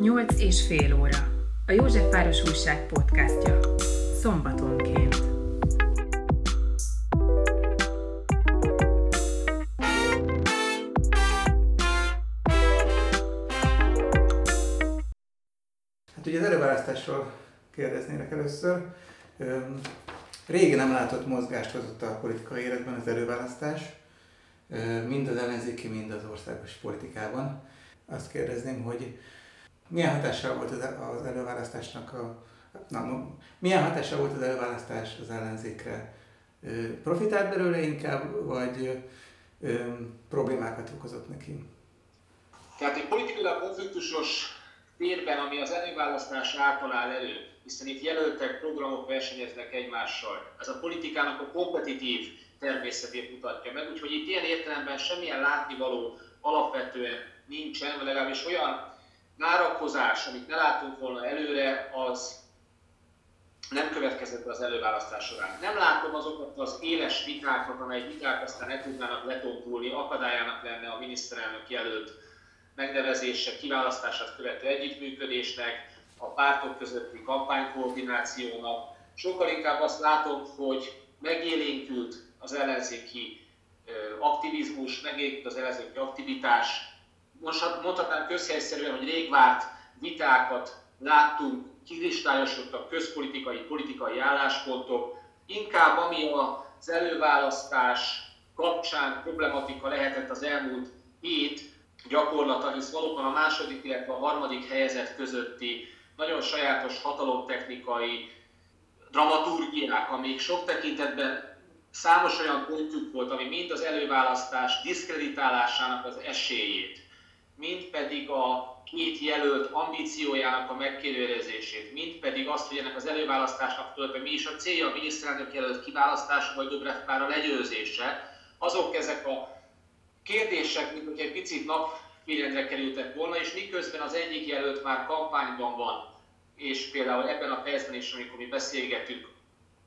Nyolc és fél óra. A Józsefváros Újság podcastja. Szombatonként. Hát ugye az előválasztásról kérdeznének először. Régi nem látott mozgást hozott a politikai életben az előválasztás, mind az ellenzéki, mind az országos politikában. Azt kérdezném, hogy milyen hatással volt az előválasztásnak a Na, milyen hatása volt az előválasztás az ellenzékre? Profitált belőle inkább, vagy ö, problémákat okozott neki? Tehát egy politikailag konfliktusos térben, ami az előválasztás által áll elő, hiszen itt jelöltek, programok versenyeznek egymással. Ez a politikának a kompetitív természetét mutatja meg, úgyhogy itt ilyen értelemben semmilyen látnivaló alapvetően nincsen, vagy legalábbis olyan várakozás, amit ne látunk volna előre, az nem következett az előválasztás során. Nem látom azokat az éles vitákat, amely viták aztán ne tudnának letontulni, akadályának lenne a miniszterelnök jelölt megnevezése, kiválasztását követő együttműködésnek, a pártok közötti kampánykoordinációnak. Sokkal inkább azt látom, hogy megélénkült az ellenzéki aktivizmus, megélénkült az ellenzéki aktivitás. Most mondhatnám közhelyszerűen, hogy rég várt vitákat láttunk, kikristályosodtak közpolitikai, politikai álláspontok, inkább ami az előválasztás kapcsán problematika lehetett az elmúlt hét gyakorlata, hisz valóban a második, illetve a harmadik helyzet közötti nagyon sajátos hatalomtechnikai dramaturgiák, amik sok tekintetben számos olyan pontjuk volt, ami mind az előválasztás diszkreditálásának az esélyét, mind pedig a két jelölt ambíciójának a megkérdezését, mind pedig azt, hogy ennek az előválasztásnak tulajdonképpen mi is a célja a miniszterelnök jelölt kiválasztása, vagy Dobrev Klára legyőzése, azok ezek a kérdések, mint hogy egy picit napfényre kerültek volna, és miközben az egyik jelölt már kampányban van, és például ebben a percben is, amikor mi beszélgetünk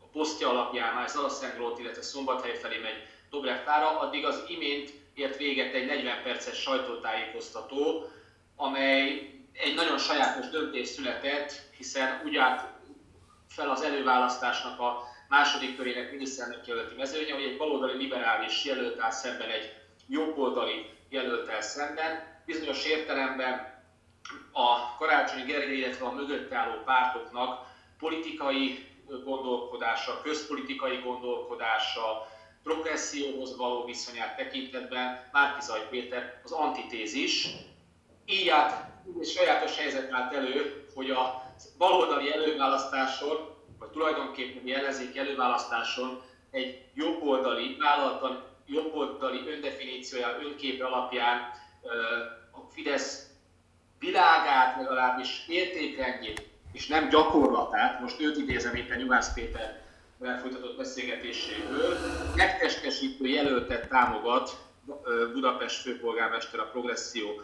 a posztja alapján, már Zalaszendrót, illetve Szombathely felé megy Dobrev Klára, addig az imént ért véget egy 40 perces sajtótájékoztató, amely egy nagyon sajátos döntés született, hiszen úgy állt fel az előválasztásnak a második körének miniszterelnök jelölti mezőnye, hogy egy baloldali liberális jelölt áll szemben egy jobboldali jelöltel szemben. Bizonyos értelemben a Karácsonyi Gergely, illetve a mögötte álló pártoknak politikai gondolkodása, közpolitikai gondolkodása, progresszióhoz való viszonyát tekintetben Márkizaj Péter az antitézis, így állt, egy sajátos helyzet állt elő, hogy a baloldali előválasztáson, vagy tulajdonképpen ellenzéki előválasztáson egy jobboldali, vállaltan jobboldali öndefiníciója, önképe alapján a Fidesz világát, legalábbis értékrendjét, és nem gyakorlatát, most őt idézem éppen Juhász Péter folytatott beszélgetéséből, megtestesítő jelöltet támogat Budapest főpolgármester a progresszió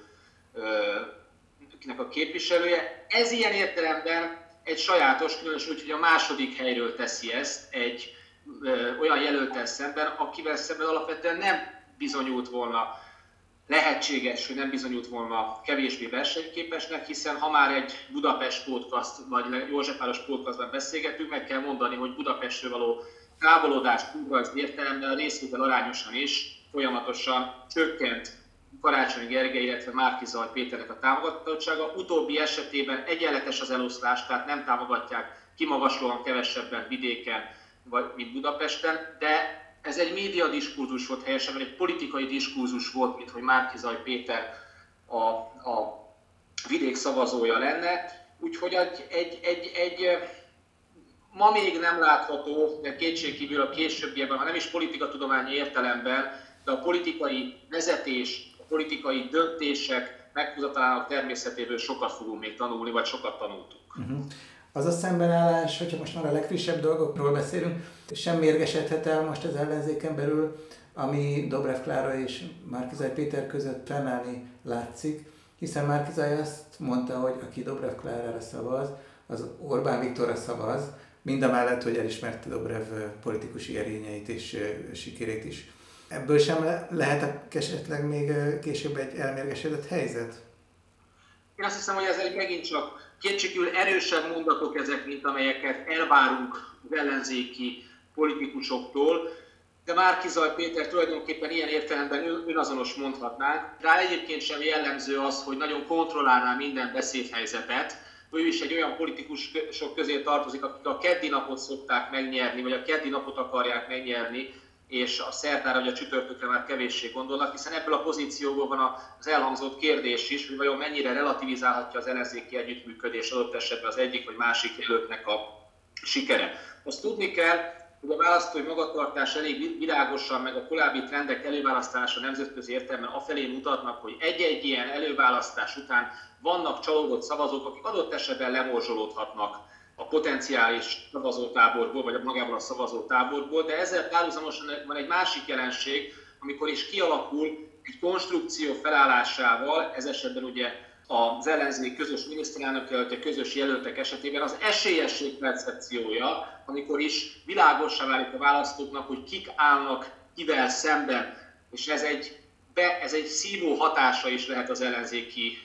a képviselője. Ez ilyen értelemben egy sajátos, különösen úgy, hogy a második helyről teszi ezt egy olyan jelöltel szemben, akivel szemben alapvetően nem bizonyult volna lehetséges, hogy nem bizonyult volna kevésbé versenyképesnek, hiszen ha már egy Budapest podcast, vagy Józsefváros podcastban beszélgetünk, meg kell mondani, hogy Budapestről való távolodás az értelemben a részvétel arányosan is folyamatosan csökkent Karácsony Gergely, illetve Márki Zaj Péternek a támogatottsága. Utóbbi esetében egyenletes az eloszlás, tehát nem támogatják kimagaslóan kevesebben vidéken, vagy mint Budapesten, de ez egy média diskurzus volt helyesen, egy politikai diskurzus volt, mint hogy Márki Zaj Péter a, a vidék szavazója lenne. Úgyhogy egy, egy, egy, egy ma még nem látható, de kétségkívül a későbbiekben, ha nem is politikatudományi értelemben, de a politikai vezetés politikai döntések meghozatalának természetéből sokat fogunk még tanulni, vagy sokat tanultuk. Uh-huh. Az a szembenállás, hogyha most már a legfrissebb dolgokról beszélünk, sem mérgesedhet el most az ellenzéken belül, ami Dobrev Klára és Márkizaj Péter között fennállni látszik, hiszen Márkizaj azt mondta, hogy aki Dobrev Klárára szavaz, az Orbán Viktorra szavaz, mind a mellett, hogy elismerte Dobrev politikusi erényeit és sikerét is. Ebből sem lehet esetleg még később egy elmérgesedett helyzet? Én azt hiszem, hogy ezek megint csak kétségül erősebb mondatok ezek, mint amelyeket elvárunk az ellenzéki politikusoktól, de Márkizaj Péter tulajdonképpen ilyen értelemben önazonos mondhatnánk. Rá egyébként sem jellemző az, hogy nagyon kontrollálná minden beszédhelyzetet. Ő is egy olyan politikusok közé tartozik, akik a keddi napot szokták megnyerni, vagy a keddi napot akarják megnyerni, és a szertára vagy a csütörtökre már kevéssé gondolnak, hiszen ebből a pozícióból van az elhangzott kérdés is, hogy vajon mennyire relativizálhatja az ellenzéki együttműködés adott esetben az egyik vagy másik jelöltnek a sikere. Azt tudni kell, hogy a választói magatartás elég világosan, meg a korábbi trendek előválasztása nemzetközi értelemben afelé mutatnak, hogy egy-egy ilyen előválasztás után vannak csalódott szavazók, akik adott esetben lemorzsolódhatnak a potenciális szavazótáborból, vagy magából a szavazótáborból, de ezzel párhuzamosan van egy másik jelenség, amikor is kialakul egy konstrukció felállásával, ez esetben ugye az ellenzék közös miniszterelnök jelölte, közös jelöltek esetében az esélyesség percepciója, amikor is világosá válik a választóknak, hogy kik állnak kivel szemben. És ez egy, be, ez egy szívó hatása is lehet az ellenzéki,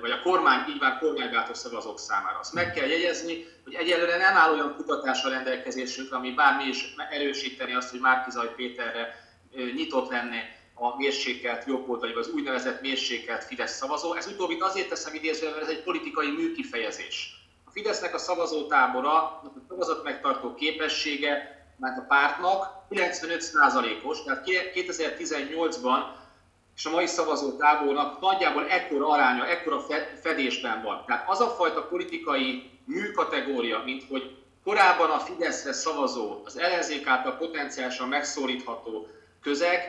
vagy a kormány, így van kormányváltó szavazók számára. Azt meg kell jegyezni, hogy egyelőre nem áll olyan kutatás a rendelkezésünkre, ami bármi is erősíteni azt, hogy Márkizaj Péterre nyitott lenne a mérsékelt jobboldali, vagy az úgynevezett mérsékelt Fidesz szavazó. Ez utóbbit azért teszem idézően, mert ez egy politikai műkifejezés. A Fidesznek a szavazótábora, a szavazat megtartó képessége, mert a pártnak 95%-os, tehát 2018-ban és a mai szavazótábornak nagyjából ekkora aránya, ekkora fedésben van. Tehát az a fajta politikai műkategória, mint hogy korábban a Fideszre szavazó, az ellenzék által potenciálisan megszólítható közeg,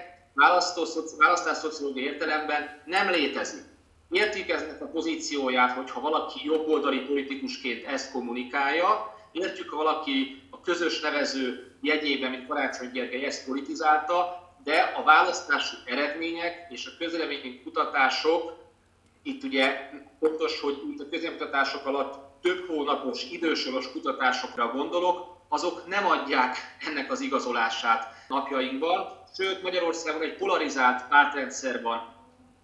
választás szociológiai értelemben nem létezik. Értik eznek a pozícióját, hogyha valaki jobboldali politikusként ezt kommunikálja, értjük, ha valaki a közös nevező jegyében, mint Karácsony Gergely ezt politizálta, de a választási eredmények és a közleményi kutatások, itt ugye pontos, hogy itt a közleménykutatások alatt több hónapos, idősoros kutatásokra gondolok, azok nem adják ennek az igazolását napjainkban, sőt Magyarországon egy polarizált pártrendszer van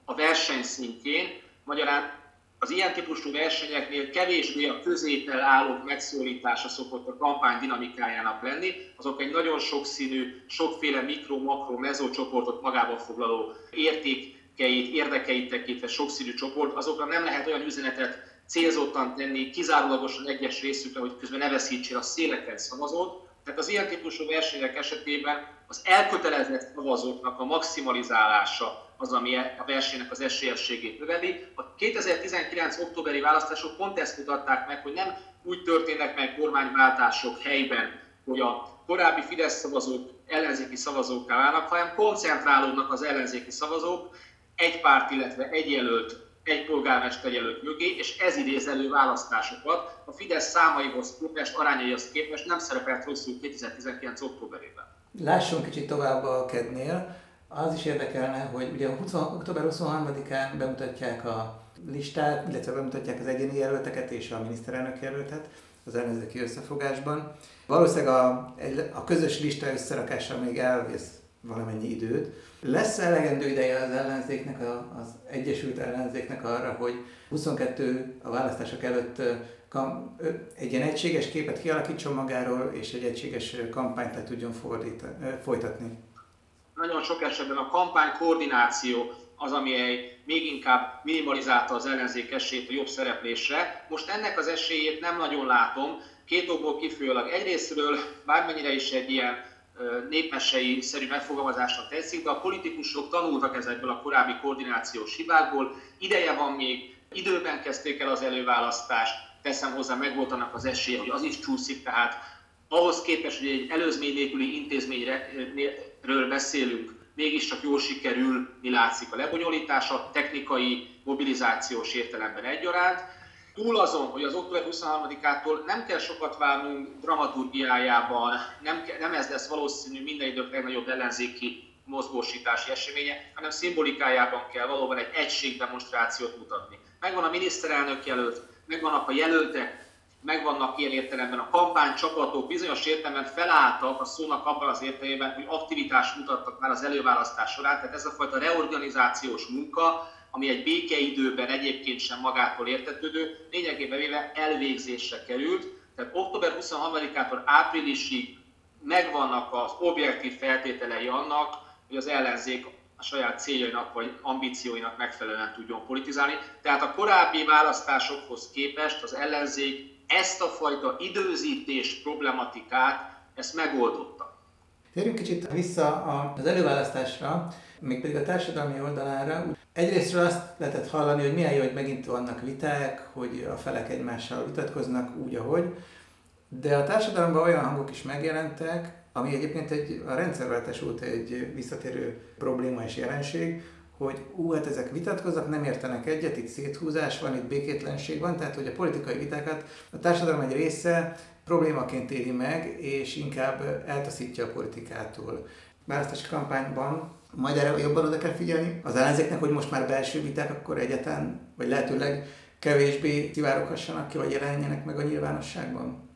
a verseny szintjén, magyarán az ilyen típusú versenyeknél kevésbé a közétel állók megszólítása szokott a kampány dinamikájának lenni, azok egy nagyon sokszínű, sokféle mikro, makro, mezocsoportot magába foglaló értékeit, érdekeit tekintve sokszínű csoport, azokra nem lehet olyan üzenetet célzottan tenni, kizárólagosan egyes részükre, hogy közben ne veszítsél a széleken szavazót. Tehát az ilyen típusú versenyek esetében az elkötelezett szavazóknak a maximalizálása az, ami a versenynek az esélyességét növeli. A 2019. októberi választások pont ezt mutatták meg, hogy nem úgy történnek meg kormányváltások helyben, hogy a korábbi Fidesz szavazók ellenzéki szavazókká válnak, hanem koncentrálódnak az ellenzéki szavazók egy párt, illetve egy jelölt, egy polgármester jelölt mögé, és ez idéz elő választásokat. A Fidesz számaihoz képest, arányaihoz képest nem szerepelt rosszul 2019. októberében. Lássunk kicsit tovább a kednél. Az is érdekelne, hogy ugye 20, október 23-án bemutatják a listát, illetve bemutatják az egyéni jelölteket és a miniszterelnök jelöltet az ellenzéki összefogásban. Valószínűleg a, a közös lista összerakása még elvész valamennyi időt. Lesz elegendő ideje az ellenzéknek, az Egyesült Ellenzéknek arra, hogy 22 a választások előtt egy ilyen egységes képet kialakítson magáról, és egy egységes kampányt le tudjon folytatni? Nagyon sok esetben a kampány koordináció az, ami egy még inkább minimalizálta az ellenzék esélyt a jobb szereplésre. Most ennek az esélyét nem nagyon látom, két okból kifolyólag. Egyrésztről bármennyire is egy ilyen népmesei szerű megfogalmazásnak tetszik, de a politikusok tanultak ezekből a korábbi koordinációs hibákból. Ideje van még, időben kezdték el az előválasztást, teszem hozzá, megvolt annak az esélye, hogy az is csúszik, tehát ahhoz képest, hogy egy előzmény nélküli intézményről beszélünk, mégiscsak jól sikerül, mi látszik a lebonyolítása, technikai, mobilizációs értelemben egyaránt. Túl azon, hogy az október 23-ától nem kell sokat várnunk dramaturgiájában, nem, nem ez lesz valószínű minden idők legnagyobb ellenzéki mozgósítási eseménye, hanem szimbolikájában kell valóban egy egységdemonstrációt mutatni. Megvan a miniszterelnök jelölt, megvannak a jelöltek, megvannak ilyen értelemben a kampánycsapatok, bizonyos értelemben felálltak a szónak abban az értelemben, hogy aktivitást mutattak már az előválasztás során, tehát ez a fajta reorganizációs munka, ami egy békeidőben egyébként sem magától értetődő, lényegében véve elvégzésre került. Tehát október 23-ától áprilisig megvannak az objektív feltételei annak, hogy az ellenzék a saját céljainak vagy ambícióinak megfelelően tudjon politizálni. Tehát a korábbi választásokhoz képest az ellenzék ezt a fajta időzítés problematikát, ezt megoldotta. Térjünk kicsit vissza az előválasztásra, mégpedig a társadalmi oldalára. Egyrésztről azt lehetett hallani, hogy milyen jó, hogy megint vannak viták, hogy a felek egymással vitatkoznak úgy, ahogy, de a társadalomban olyan hangok is megjelentek, ami egyébként egy, a rendszerváltás óta egy visszatérő probléma és jelenség, hogy ú, hát ezek vitatkoznak, nem értenek egyet, itt széthúzás van, itt békétlenség van, tehát hogy a politikai vitákat a társadalom egy része problémaként éli meg, és inkább eltaszítja a politikától. Választási kampányban majd erre jobban oda kell figyelni. Az ellenzéknek, hogy most már belső viták akkor egyetlen, vagy lehetőleg kevésbé szivároghassanak ki, vagy jelenjenek meg a nyilvánosságban?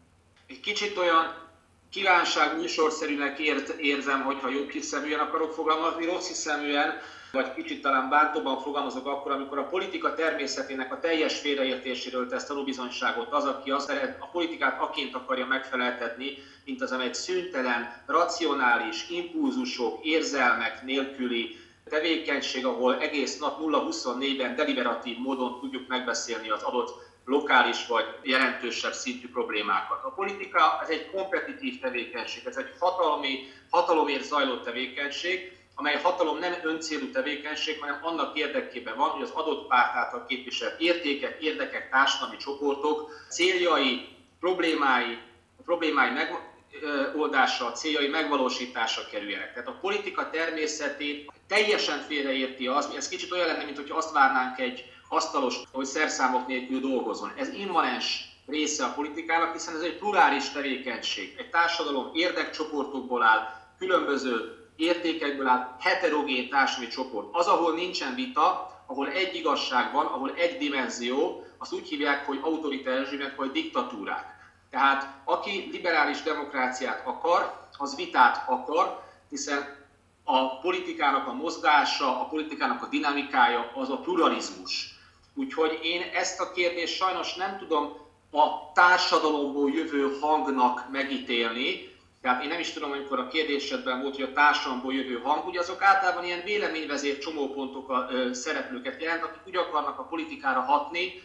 Egy kicsit olyan kívánság műsorszerűnek érzem, hogyha jobb hiszeműen akarok fogalmazni, rossz hiszeműen, vagy kicsit talán bántóban fogalmazok akkor, amikor a politika természetének a teljes félreértéséről tesz tanúbizonyságot az, aki azt a politikát aként akarja megfeleltetni, mint az, amely szüntelen, racionális, impulzusok, érzelmek nélküli tevékenység, ahol egész nap 0-24-ben deliberatív módon tudjuk megbeszélni az adott lokális vagy jelentősebb szintű problémákat. A politika ez egy kompetitív tevékenység, ez egy hatalmi, hatalomért zajló tevékenység, amely hatalom nem öncélú tevékenység, hanem annak érdekében van, hogy az adott párt által képviselt értékek, érdekek, társadalmi csoportok céljai, problémái, a problémái megoldása, a céljai megvalósítása kerüljenek. Tehát a politika természetét teljesen félreérti az, ez kicsit olyan lenne, mint azt várnánk egy asztalos, hogy szerszámok nélkül dolgozon. Ez immanens része a politikának, hiszen ez egy plurális tevékenység. Egy társadalom érdekcsoportokból áll, különböző értékekből áll, heterogén társadalmi csoport. Az, ahol nincsen vita, ahol egy igazság van, ahol egy dimenzió, azt úgy hívják, hogy autoritár vagy diktatúrák. Tehát aki liberális demokráciát akar, az vitát akar, hiszen a politikának a mozgása, a politikának a dinamikája az a pluralizmus. Úgyhogy én ezt a kérdést sajnos nem tudom a társadalomból jövő hangnak megítélni, tehát én nem is tudom, amikor a kérdésedben volt, hogy a társadalomból jövő hang, ugye azok általában ilyen véleményvezér csomópontok a, ö, szereplőket jelent, akik úgy akarnak a politikára hatni,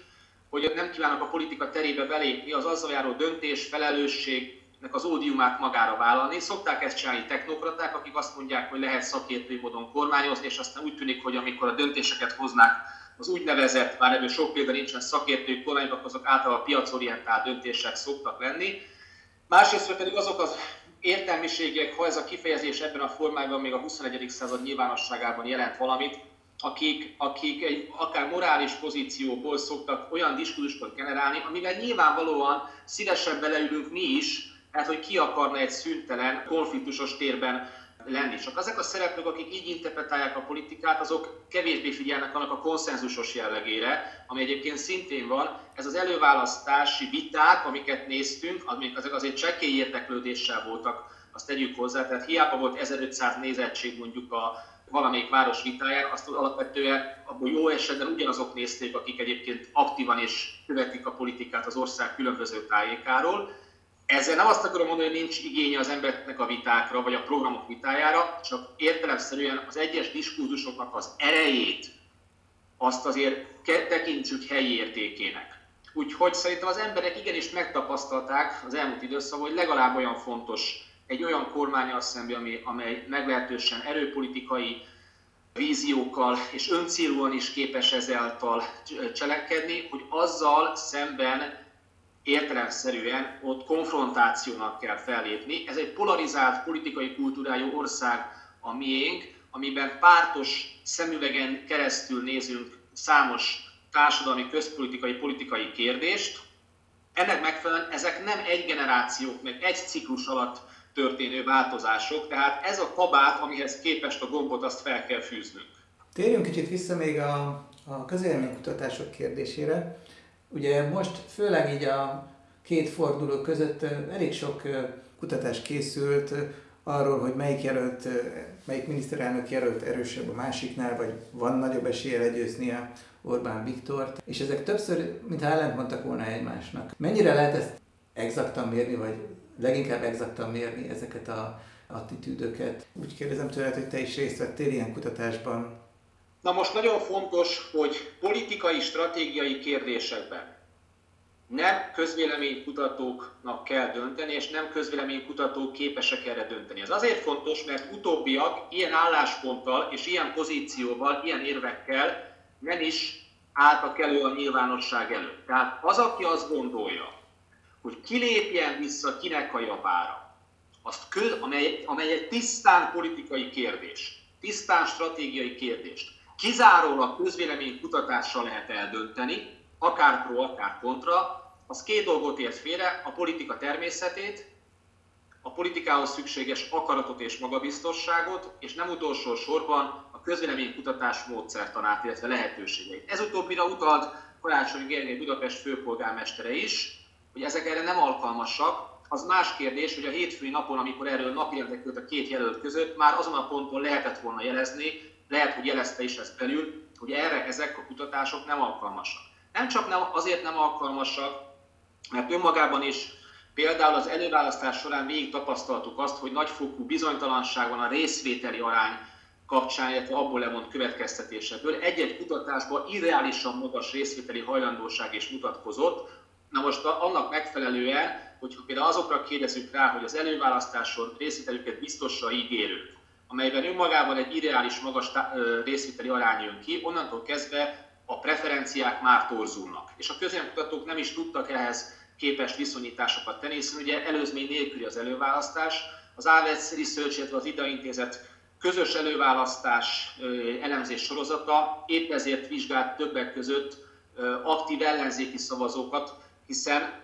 hogy nem kívánnak a politika terébe belépni, az azzal járó döntés, felelősségnek az ódiumát magára vállalni. Szokták ezt csinálni technokraták, akik azt mondják, hogy lehet szakértői módon kormányozni, és aztán úgy tűnik, hogy amikor a döntéseket hoznák az úgynevezett, már ebből sok példa nincsen szakértői kormányok, azok általában piacorientált döntések szoktak lenni. Másrészt pedig azok az értelmiségek, ha ez a kifejezés ebben a formájban még a 21. század nyilvánosságában jelent valamit, akik, akik egy akár morális pozícióból szoktak olyan diskurzusokat generálni, amivel nyilvánvalóan szívesen beleülünk mi is, hát hogy ki akarna egy szüntelen, konfliktusos térben lenni. Csak ezek a szereplők, akik így interpretálják a politikát, azok kevésbé figyelnek annak a konszenzusos jellegére, ami egyébként szintén van. Ez az előválasztási viták, amiket néztünk, amik azok azért csekély érdeklődéssel voltak, azt tegyük hozzá, tehát hiába volt 1500 nézettség mondjuk a valamelyik város vitáján, azt alapvetően abból jó esetben ugyanazok nézték, akik egyébként aktívan és követik a politikát az ország különböző tájékáról, ezzel nem azt akarom mondani, hogy nincs igénye az embereknek a vitákra, vagy a programok vitájára, csak értelemszerűen az egyes diskurzusoknak az erejét, azt azért tekintsük helyi értékének. Úgyhogy szerintem az emberek igenis megtapasztalták az elmúlt időszakban, hogy legalább olyan fontos egy olyan kormányal szemben, amely meglehetősen erőpolitikai víziókkal és öncélúan is képes ezáltal cselekedni, hogy azzal szemben értelemszerűen ott konfrontációnak kell fellépni. Ez egy polarizált politikai kultúrájú ország a miénk, amiben pártos szemüvegen keresztül nézünk számos társadalmi, közpolitikai, politikai kérdést. Ennek megfelelően ezek nem egy generációk, meg egy ciklus alatt történő változások, tehát ez a kabát, amihez képest a gombot azt fel kell fűznünk. Térjünk kicsit vissza még a, a közélménykutatások kérdésére. Ugye most főleg így a két forduló között elég sok kutatás készült arról, hogy melyik jelölt, melyik miniszterelnök jelölt erősebb a másiknál, vagy van nagyobb esélye legyőznie Orbán Viktort, és ezek többször, mintha ellentmondtak volna egymásnak. Mennyire lehet ezt exaktan mérni, vagy leginkább exaktan mérni ezeket a attitűdöket? Úgy kérdezem tőled, hogy te is részt vettél ilyen kutatásban. Na most nagyon fontos, hogy politikai, stratégiai kérdésekben nem közvéleménykutatóknak kell dönteni, és nem közvéleménykutatók képesek erre dönteni. Ez azért fontos, mert utóbbiak ilyen állásponttal és ilyen pozícióval, ilyen érvekkel nem is álltak elő a nyilvánosság előtt. Tehát az, aki azt gondolja, hogy kilépjen vissza kinek a javára, azt köz, amely, amely egy tisztán politikai kérdés, tisztán stratégiai kérdést, kizárólag közvéleménykutatással lehet eldönteni, akár pro, akár kontra, az két dolgot ért félre, a politika természetét, a politikához szükséges akaratot és magabiztosságot, és nem utolsó sorban a közvéleménykutatás módszertanát, illetve lehetőségeit. Ez utóbbira utalt Karácsony Gergely Budapest főpolgármestere is, hogy ezek erre nem alkalmasak. Az más kérdés, hogy a hétfői napon, amikor erről napirendek a két jelölt között, már azon a ponton lehetett volna jelezni, lehet, hogy jelezte is ezt belül, hogy erre ezek a kutatások nem alkalmasak. Nem csak nem, azért nem alkalmasak, mert önmagában is például az előválasztás során végig tapasztaltuk azt, hogy nagyfokú bizonytalanság van a részvételi arány kapcsán, illetve abból levont következtetésekből. Egy-egy kutatásban irreálisan magas részvételi hajlandóság is mutatkozott. Na most annak megfelelően, hogyha például azokra kérdezünk rá, hogy az előválasztáson részvételüket biztosra ígérők, amelyben önmagában egy irreális magas részvételi arány jön ki, onnantól kezdve a preferenciák már torzulnak. És a közénkutatók nem is tudtak ehhez képes viszonyításokat tenni, hiszen ugye előzmény nélküli az előválasztás. Az AVEC Research, illetve az IDA intézet közös előválasztás elemzés sorozata épp ezért vizsgált többek között aktív ellenzéki szavazókat, hiszen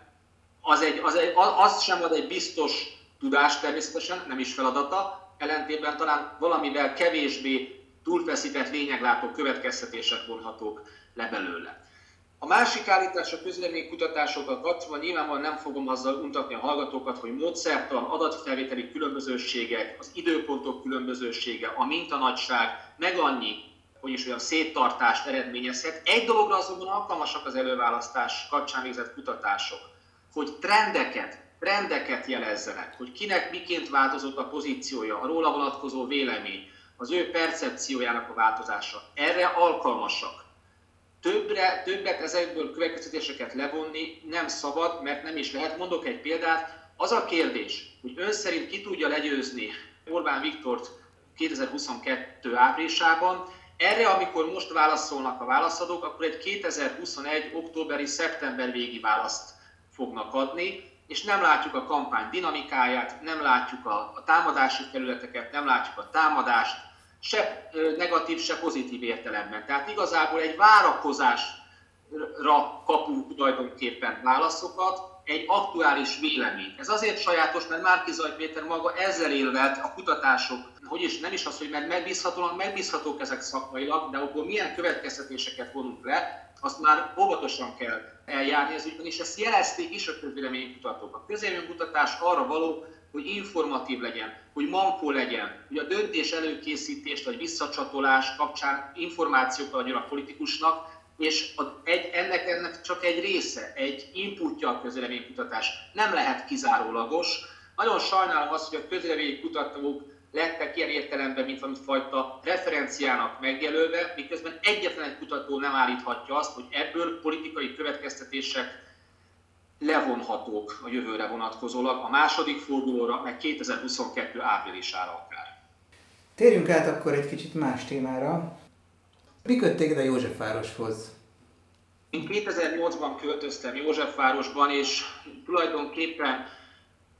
az, egy, az, egy, az sem ad egy biztos tudást természetesen, nem is feladata, ellentétben talán valamivel kevésbé túlfeszített lényeglátó következtetések vonhatók le belőle. A másik állítás a közleménykutatásokkal kapcsolatban nyilvánvalóan nem fogom azzal untatni a hallgatókat, hogy módszertan, adatfelvételi különbözőségek, az időpontok különbözősége, a mintanagyság, meg annyi, hogy is olyan széttartást eredményezhet. Egy dologra azonban alkalmasak az előválasztás kapcsán végzett kutatások, hogy trendeket, trendeket jelezzenek, hogy kinek miként változott a pozíciója, a róla vonatkozó vélemény, az ő percepciójának a változása. Erre alkalmasak. Többre, többet ezekből következtetéseket levonni nem szabad, mert nem is lehet. Mondok egy példát. Az a kérdés, hogy ön szerint ki tudja legyőzni Orbán Viktort 2022 áprilisában, erre, amikor most válaszolnak a válaszadók, akkor egy 2021. októberi, szeptember végi választ fognak adni, és nem látjuk a kampány dinamikáját, nem látjuk a, a támadási területeket, nem látjuk a támadást, se negatív, se pozitív értelemben. Tehát igazából egy várakozásra kapunk tulajdonképpen válaszokat, egy aktuális vélemény. Ez azért sajátos, mert Márki Zaj Péter maga ezzel élvelt a kutatások, hogy is nem is az, hogy mert megbízhatóan megbízhatók ezek szakmailag, de akkor milyen következtetéseket vonunk le, azt már óvatosan kell eljárni ez ügyben, és ezt jelezték is a közvéleménykutatók. A közvéleménykutatás arra való, hogy informatív legyen, hogy mankó legyen, hogy a döntés előkészítést vagy visszacsatolás kapcsán információkkal adjon a politikusnak, és egy, ennek, ennek csak egy része, egy inputja a közvéleménykutatás. Nem lehet kizárólagos. Nagyon sajnálom azt, hogy a közvéleménykutatók lettek ilyen értelemben, mint valami fajta referenciának megjelölve, miközben egyetlen egy kutató nem állíthatja azt, hogy ebből politikai következtetések levonhatók a jövőre vonatkozólag, a második fordulóra, meg 2022 áprilisára akár. Térjünk át akkor egy kicsit más témára. Mi köt a Józsefvároshoz? Én 2008-ban költöztem Józsefvárosban, és tulajdonképpen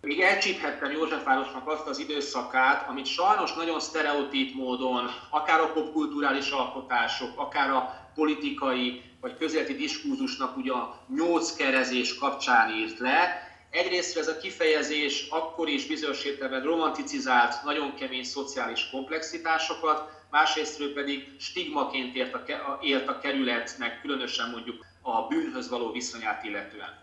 még elcsíphettem Józsefvárosnak azt az időszakát, amit sajnos nagyon sztereotíp módon, akár a popkulturális alkotások, akár a politikai vagy közéleti diskurzusnak ugye a nyolc kerezés kapcsán írt le. Egyrészt ez a kifejezés akkor is bizonyos értelemben romanticizált nagyon kemény szociális komplexitásokat, másrésztről pedig stigmaként ért a, élt a kerületnek, különösen mondjuk a bűnhöz való viszonyát illetően.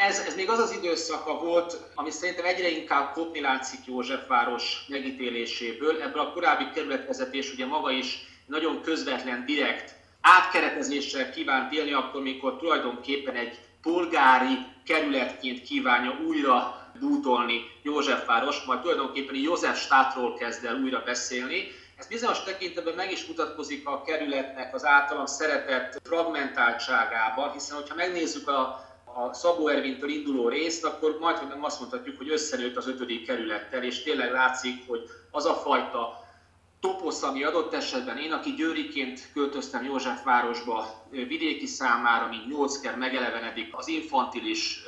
Ez, ez még az az időszaka volt, ami szerintem egyre inkább kopni látszik Józsefváros megítéléséből. Ebből a korábbi kerületvezetés ugye maga is nagyon közvetlen, direkt átkeretezéssel kívánt élni, akkor, mikor tulajdonképpen egy polgári kerületként kívánja újra bútolni Józsefváros, majd tulajdonképpen József státról kezd el újra beszélni. Ez bizonyos tekintetben meg is mutatkozik a kerületnek az általam szeretett fragmentáltságában, hiszen hogyha megnézzük a a Szabó Ervintől induló részt, akkor majd nem azt mondhatjuk, hogy összenőtt az ötödik kerülettel, és tényleg látszik, hogy az a fajta toposz, ami adott esetben én, aki Győriként költöztem Józsefvárosba vidéki számára, mint nyolcker megelevenedik az infantilis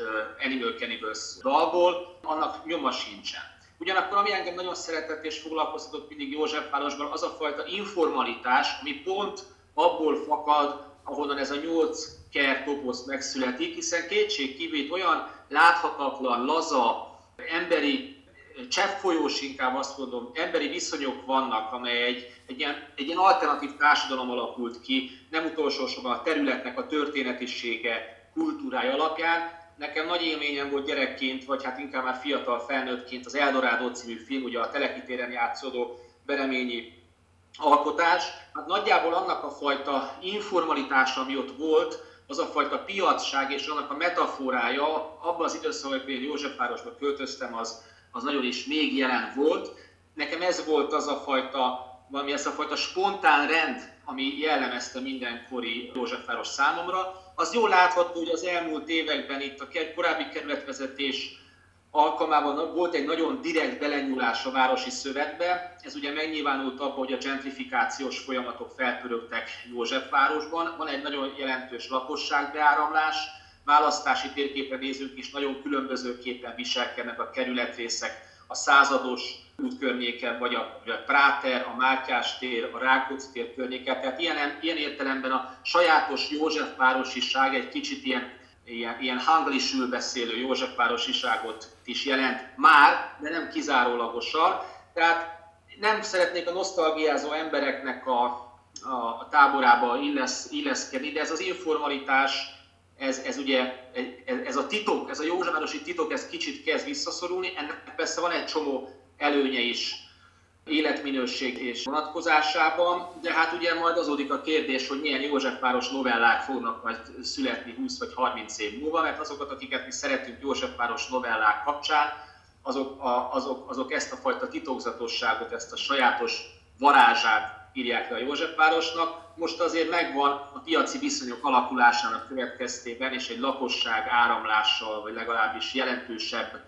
Animal Cannibals dalból, annak nyoma sincsen. Ugyanakkor ami engem nagyon szeretett és foglalkoztatott mindig Józsefvárosban, az a fajta informalitás, ami pont abból fakad, ahonnan ez a nyolc ker toposz megszületik, hiszen kétség kívül olyan láthatatlan, laza, emberi, cseppfolyós inkább azt mondom, emberi viszonyok vannak, amely egy, egy, ilyen, egy ilyen alternatív társadalom alakult ki, nem utolsó sorban a területnek a történetisége, kultúrája alapján. Nekem nagy élményem volt gyerekként, vagy hát inkább már fiatal felnőttként az Eldorado című film, ugye a Telekitéren játszódó Bereményi alkotás. Hát nagyjából annak a fajta informalitása, ami ott volt, az a fajta piacság és annak a metaforája abban az időszakban, hogy én Józsefvárosba költöztem, az, az nagyon is még jelen volt. Nekem ez volt az a fajta, valami ez a fajta spontán rend, ami jellemezte mindenkori Józsefváros számomra. Az jól látható, hogy az elmúlt években itt a korábbi kerületvezetés alkalmában volt egy nagyon direkt belenyúlás a városi szövetbe. Ez ugye megnyilvánult abban, hogy a gentrifikációs folyamatok felpörögtek Józsefvárosban. Van egy nagyon jelentős lakosságbeáramlás, választási térképre nézünk is, nagyon különbözőképpen viselkednek a kerületrészek a százados út környéken, vagy a, vagy a Práter, a Mátyás tér, a Rákóczi tér környéken. Tehát ilyen, ilyen értelemben a sajátos Józsefvárosiság egy kicsit ilyen ilyen, ilyen hanglisül beszélő Józsefvárosiságot is jelent már, de nem kizárólagosan. Tehát nem szeretnék a nosztalgiázó embereknek a, a, a táborába illesz, illeszkedni, de ez az informalitás, ez, ez ugye, ez, ez a titok, ez a Józsefvárosi titok, ez kicsit kezd visszaszorulni. Ennek persze van egy csomó előnye is, életminőség és vonatkozásában, de hát ugye majd azódik a kérdés, hogy milyen Józsefváros novellák fognak majd születni 20 vagy 30 év múlva, mert azokat, akiket mi szeretünk Józsefváros novellák kapcsán, azok, a, azok, azok ezt a fajta titokzatosságot, ezt a sajátos varázsát írják le a Józsefvárosnak. Most azért megvan a piaci viszonyok alakulásának következtében, és egy lakosság áramlással, vagy legalábbis jelentősebb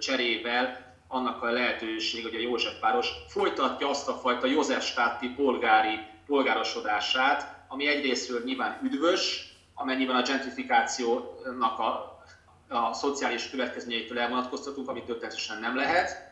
cserével annak a lehetőség, hogy a Józsefváros folytatja azt a fajta Józsefstáti polgári polgárosodását, ami egyrésztről nyilván üdvös, amennyiben a gentrifikációnak a, a szociális következményeitől elvonatkoztatunk, amit természetesen nem lehet,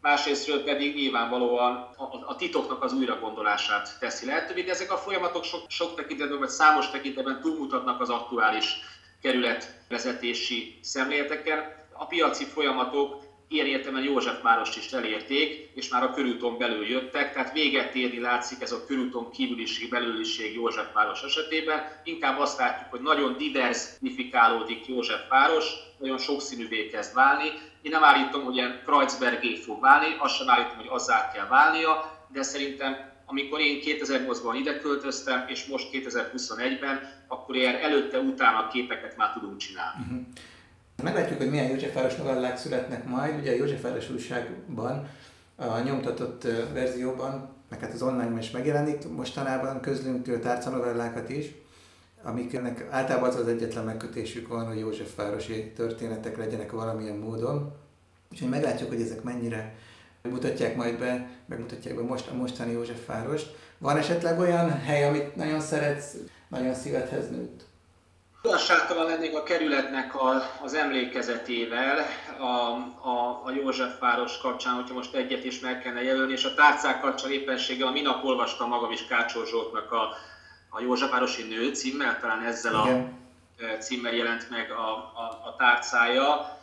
másrésztről pedig nyilvánvalóan a, a titoknak az újragondolását teszi lehetővé, de ezek a folyamatok sok, sok tekintetben, vagy számos tekintetben túlmutatnak az aktuális kerületvezetési szemléleteken. A piaci folyamatok ilyen értelemben Józsefvárost is elérték, és már a körúton belül jöttek, tehát véget érni látszik ez a körúton kívüliség, belüliség Józsefváros esetében. Inkább azt látjuk, hogy nagyon diversifikálódik Józsefváros, nagyon sokszínűvé kezd válni. Én nem állítom, hogy ilyen Kreuzbergé fog válni, azt sem állítom, hogy azzá kell válnia, de szerintem amikor én 2008-ban ide költöztem, és most 2021-ben, akkor ilyen előtte-utána képeket már tudunk csinálni. Uh-huh. Meglátjuk, hogy milyen Józsefváros novellák születnek majd. Ugye a Józsefváros újságban, a nyomtatott verzióban, meg hát az online is megjelenik, mostanában közlünk tárcanovellákat is, amiknek általában az az egyetlen megkötésük van, hogy Józsefvárosi történetek legyenek valamilyen módon. Úgyhogy meglátjuk, hogy ezek mennyire mutatják majd be, megmutatják be most a mostani Józsefvárost. Van esetleg olyan hely, amit nagyon szeretsz, nagyon szívedhez nőtt? Igazságtalan lennék a kerületnek a, az emlékezetével a, a, a Józsefváros kapcsán, hogyha most egyet is meg kellene jelölni, és a tárcák kapcsán éppenséggel a minap olvastam magam is Kácsor Zsoltnak a, a Józsefvárosi Nő címmel, talán ezzel a Igen. címmel jelent meg a, a, a tárcája.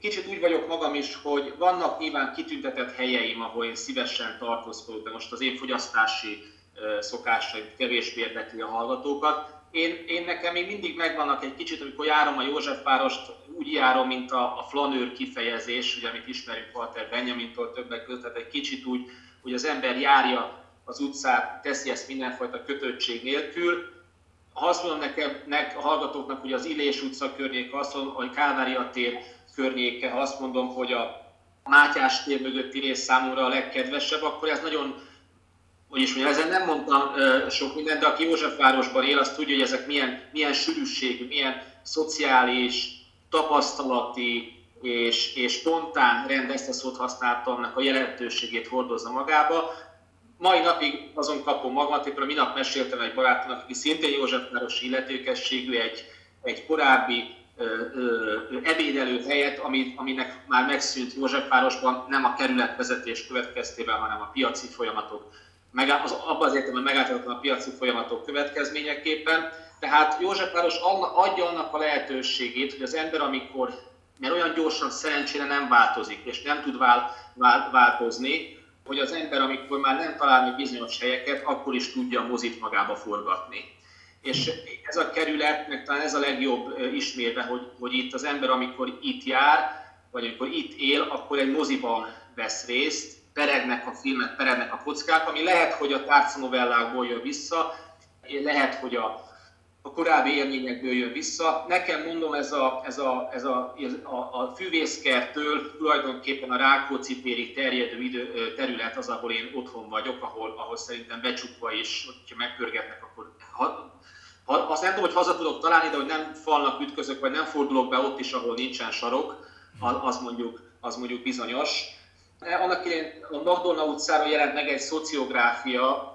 Kicsit úgy vagyok magam is, hogy vannak nyilván kitüntetett helyeim, ahol én szívesen tartózkodok, de most az én fogyasztási szokásai kevésbé érdekli a hallgatókat. Én, én nekem még mindig megvannak egy kicsit, amikor járom a Józsefvárost, úgy járom, mint a, a flanőr kifejezés, ugye, amit ismerünk Walter Benjamintól többek között, tehát egy kicsit úgy, hogy az ember járja az utcát, teszi ezt mindenfajta kötöttség nélkül. Ha azt mondom nekem, nek, a hallgatóknak, hogy az Illés utca környéke, azt mondom, hogy Kálvária tér környéke, ha azt mondom, hogy a Mátyás tér mögötti rész számomra a legkedvesebb, akkor ez nagyon, hogy is mondjam, ezen nem mondtam sok mindent, de aki Józsefvárosban él, az tudja, hogy ezek milyen, milyen sűrűségű, milyen szociális, tapasztalati és, és spontán rend, ezt a szót használtam, a jelentőségét hordozza magába. Mai napig azon kapom magamat, éppen minap meséltem egy barátomnak, aki szintén Józsefvárosi illetékességű, egy, egy korábbi ebédelő helyet, aminek már megszűnt Józsefvárosban, nem a kerületvezetés következtében, hanem a piaci folyamatok, az, abban az értelemben megállítottan a piaci folyamatok következményeképpen. Tehát Józsefváros adja annak a lehetőségét, hogy az ember, amikor, mert olyan gyorsan szerencsére nem változik, és nem tud vál, vál, változni, hogy az ember, amikor már nem talál még bizonyos helyeket, akkor is tudja a mozit magába forgatni. És ez a kerület, meg talán ez a legjobb ismérve, hogy, hogy itt az ember, amikor itt jár, vagy amikor itt él, akkor egy moziban vesz részt, peregnek a filmek, peregnek a kockák, ami lehet, hogy a tárcanovellákból jön vissza, lehet, hogy a, a korábbi élményekből jön vissza. Nekem mondom, ez a, ez a, ez a, a, a fűvészkertől tulajdonképpen a Rákóczi térig terjedő idő, terület az, ahol én otthon vagyok, ahol, ahol szerintem becsukva is, hogyha megpörgetnek, akkor ha, ha, azt nem tudom, hogy haza tudok találni, de hogy nem falnak ütközök, vagy nem fordulok be ott is, ahol nincsen sarok, az mondjuk, az mondjuk bizonyos. Annak idején a Magdolna utcáról jelent meg egy szociográfia,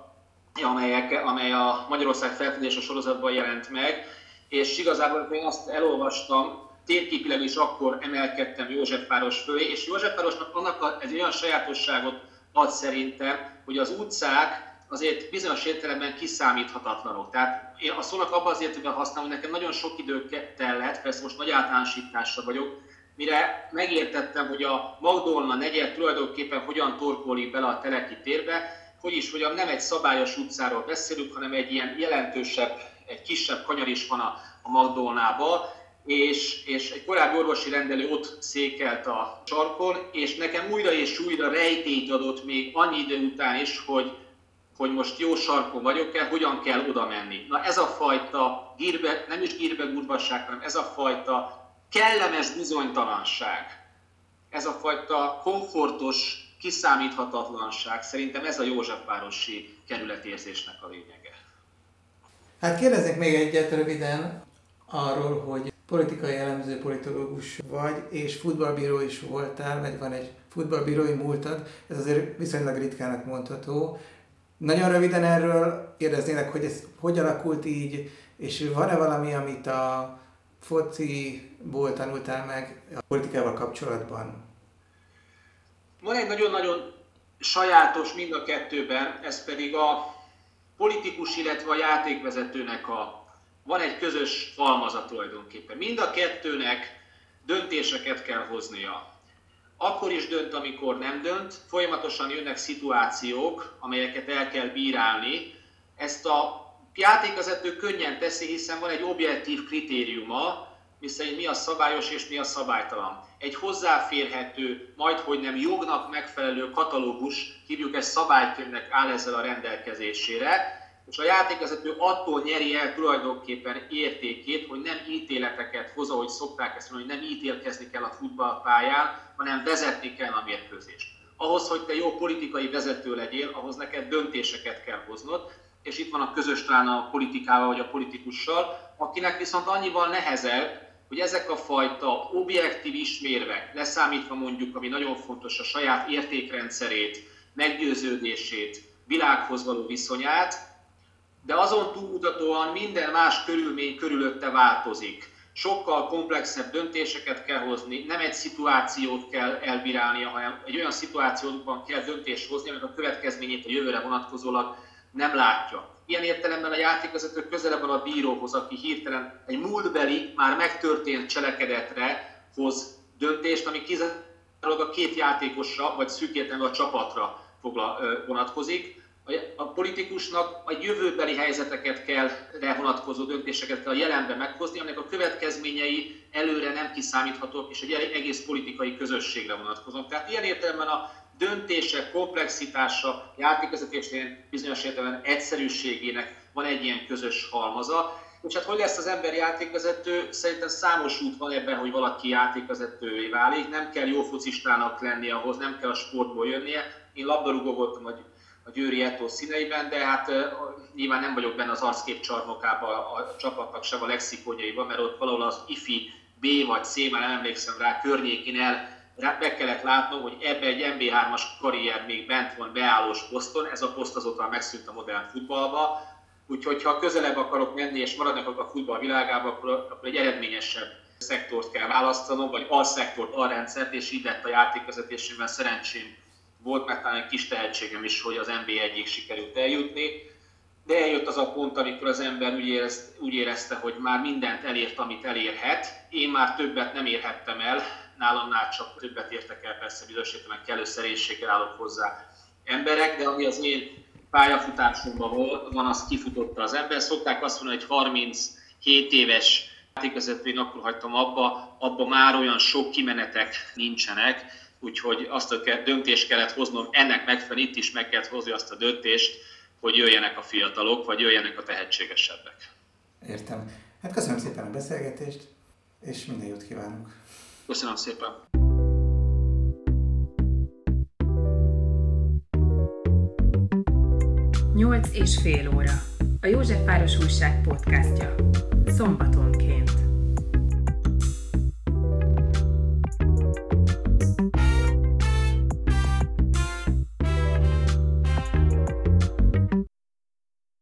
amelyek, amely a Magyarország felfedezése sorozatban jelent meg, és igazából én azt elolvastam, térképileg is akkor emelkedtem Józsefváros fölé, és Józsefvárosnak annak ez olyan sajátosságot ad szerintem, hogy az utcák azért bizonyos értelemben kiszámíthatatlanok. Tehát én a szónak abban az értelemben használom, hogy nekem nagyon sok idő tellett, persze most nagy általánosításra vagyok, mire megértettem, hogy a Magdolna negyed tulajdonképpen hogyan torkolik bele a teleki térbe, hogy is mondjam, nem egy szabályos utcáról beszélünk, hanem egy ilyen jelentősebb, egy kisebb kanyar is van a, a Magdolnába, és, és egy korábbi orvosi rendelő ott székelt a sarkon, és nekem újra és újra rejtélyt adott még annyi idő után is, hogy, hogy most jó sarkon vagyok-e, hogyan kell oda menni. Na ez a fajta gírbe, nem is gírbe hanem ez a fajta kellemes bizonytalanság, ez a fajta komfortos kiszámíthatatlanság, szerintem ez a Józsefvárosi kerületérzésnek a lényege. Hát kérdezek még egyet röviden arról, hogy politikai elemző politológus vagy, és futballbíró is voltál, vagy van egy futballbírói múltad, ez azért viszonylag ritkának mondható. Nagyon röviden erről kérdeznének, hogy ez hogy alakult így, és van-e valami, amit a fociból tanultál meg a politikával kapcsolatban? Van egy nagyon-nagyon sajátos mind a kettőben, ez pedig a politikus, illetve a játékvezetőnek a van egy közös halmaza tulajdonképpen. Mind a kettőnek döntéseket kell hoznia. Akkor is dönt, amikor nem dönt, folyamatosan jönnek szituációk, amelyeket el kell bírálni. Ezt a játékvezető könnyen teszi, hiszen van egy objektív kritériuma, miszerint mi a szabályos és mi a szabálytalan. Egy hozzáférhető, majd hogy nem jognak megfelelő katalógus, hívjuk ezt szabálykönyvnek áll ezzel a rendelkezésére, és a játékvezető attól nyeri el tulajdonképpen értékét, hogy nem ítéleteket hoz, ahogy szokták ezt mondani, hogy nem ítélkezni kell a futballpályán, hanem vezetni kell a mérkőzést. Ahhoz, hogy te jó politikai vezető legyél, ahhoz neked döntéseket kell hoznod, és itt van a közös talán a politikával vagy a politikussal, akinek viszont annyival nehezebb, hogy ezek a fajta objektív ismérvek, leszámítva mondjuk, ami nagyon fontos, a saját értékrendszerét, meggyőződését, világhoz való viszonyát, de azon túlmutatóan minden más körülmény körülötte változik. Sokkal komplexebb döntéseket kell hozni, nem egy szituációt kell elbírálnia, hanem egy olyan szituációban kell döntést hozni, aminek a következményét a jövőre vonatkozólag nem látja. Ilyen értelemben a játékvezető közelebb van a bíróhoz, aki hirtelen egy múltbeli, már megtörtént cselekedetre hoz döntést, ami kizárólag a két játékosra, vagy szűkértelemben a csapatra fogla, vonatkozik a politikusnak a jövőbeli helyzeteket kell, vonatkozó döntéseket kell a jelenben meghozni, aminek a következményei előre nem kiszámíthatók, és egy egész politikai közösségre vonatkoznak. Tehát ilyen értelemben a döntések komplexitása, játékvezetésén bizonyos értelemben egyszerűségének van egy ilyen közös halmaza. És hát hogy lesz az ember játékvezető? Szerintem számos út van ebben, hogy valaki játékvezetővé válik. Nem kell jó focistának lenni ahhoz, nem kell a sportból jönnie. Én labdarúgó voltam a, a Győri Eto színeiben, de hát nyilván nem vagyok benne az arckép csarnokában a csapatnak sem a lexikonjaiban, mert ott valahol az IFI B vagy C, már nem emlékszem rá, környékén el meg kellett látnom, hogy ebbe egy MB3-as karrier még bent van beállós poszton, ez a poszt azóta megszűnt a modern futballba, úgyhogy ha közelebb akarok menni és maradnak a futball világába, akkor, akkor egy eredményesebb szektort kell választanom, vagy alszektort, alrendszert, és így lett a játékvezetésében szerencsém volt, mert talán egy kis tehetségem is, hogy az NBA egyik sikerült eljutni, de eljött az a pont, amikor az ember úgy, érezt, úgy érezte, hogy már mindent elért, amit elérhet. Én már többet nem érhettem el, nálamnál csak többet értek el, persze bizonyos értelemben kellő szerénységgel állok hozzá emberek, de ami az én pályafutásomban van, az kifutotta az ember. Szokták azt mondani, hogy 37 éves játékvezetőn akkor hagytam abba, abba már olyan sok kimenetek nincsenek, úgyhogy azt a döntést kellett hoznom, ennek megfelelően itt is meg kellett hozni azt a döntést, hogy jöjjenek a fiatalok, vagy jöjjenek a tehetségesebbek. Értem. Hát köszönöm szépen a beszélgetést, és minden jót kívánok. Köszönöm szépen. Nyolc és fél óra. A József Város Újság podcastja. Szombatonként.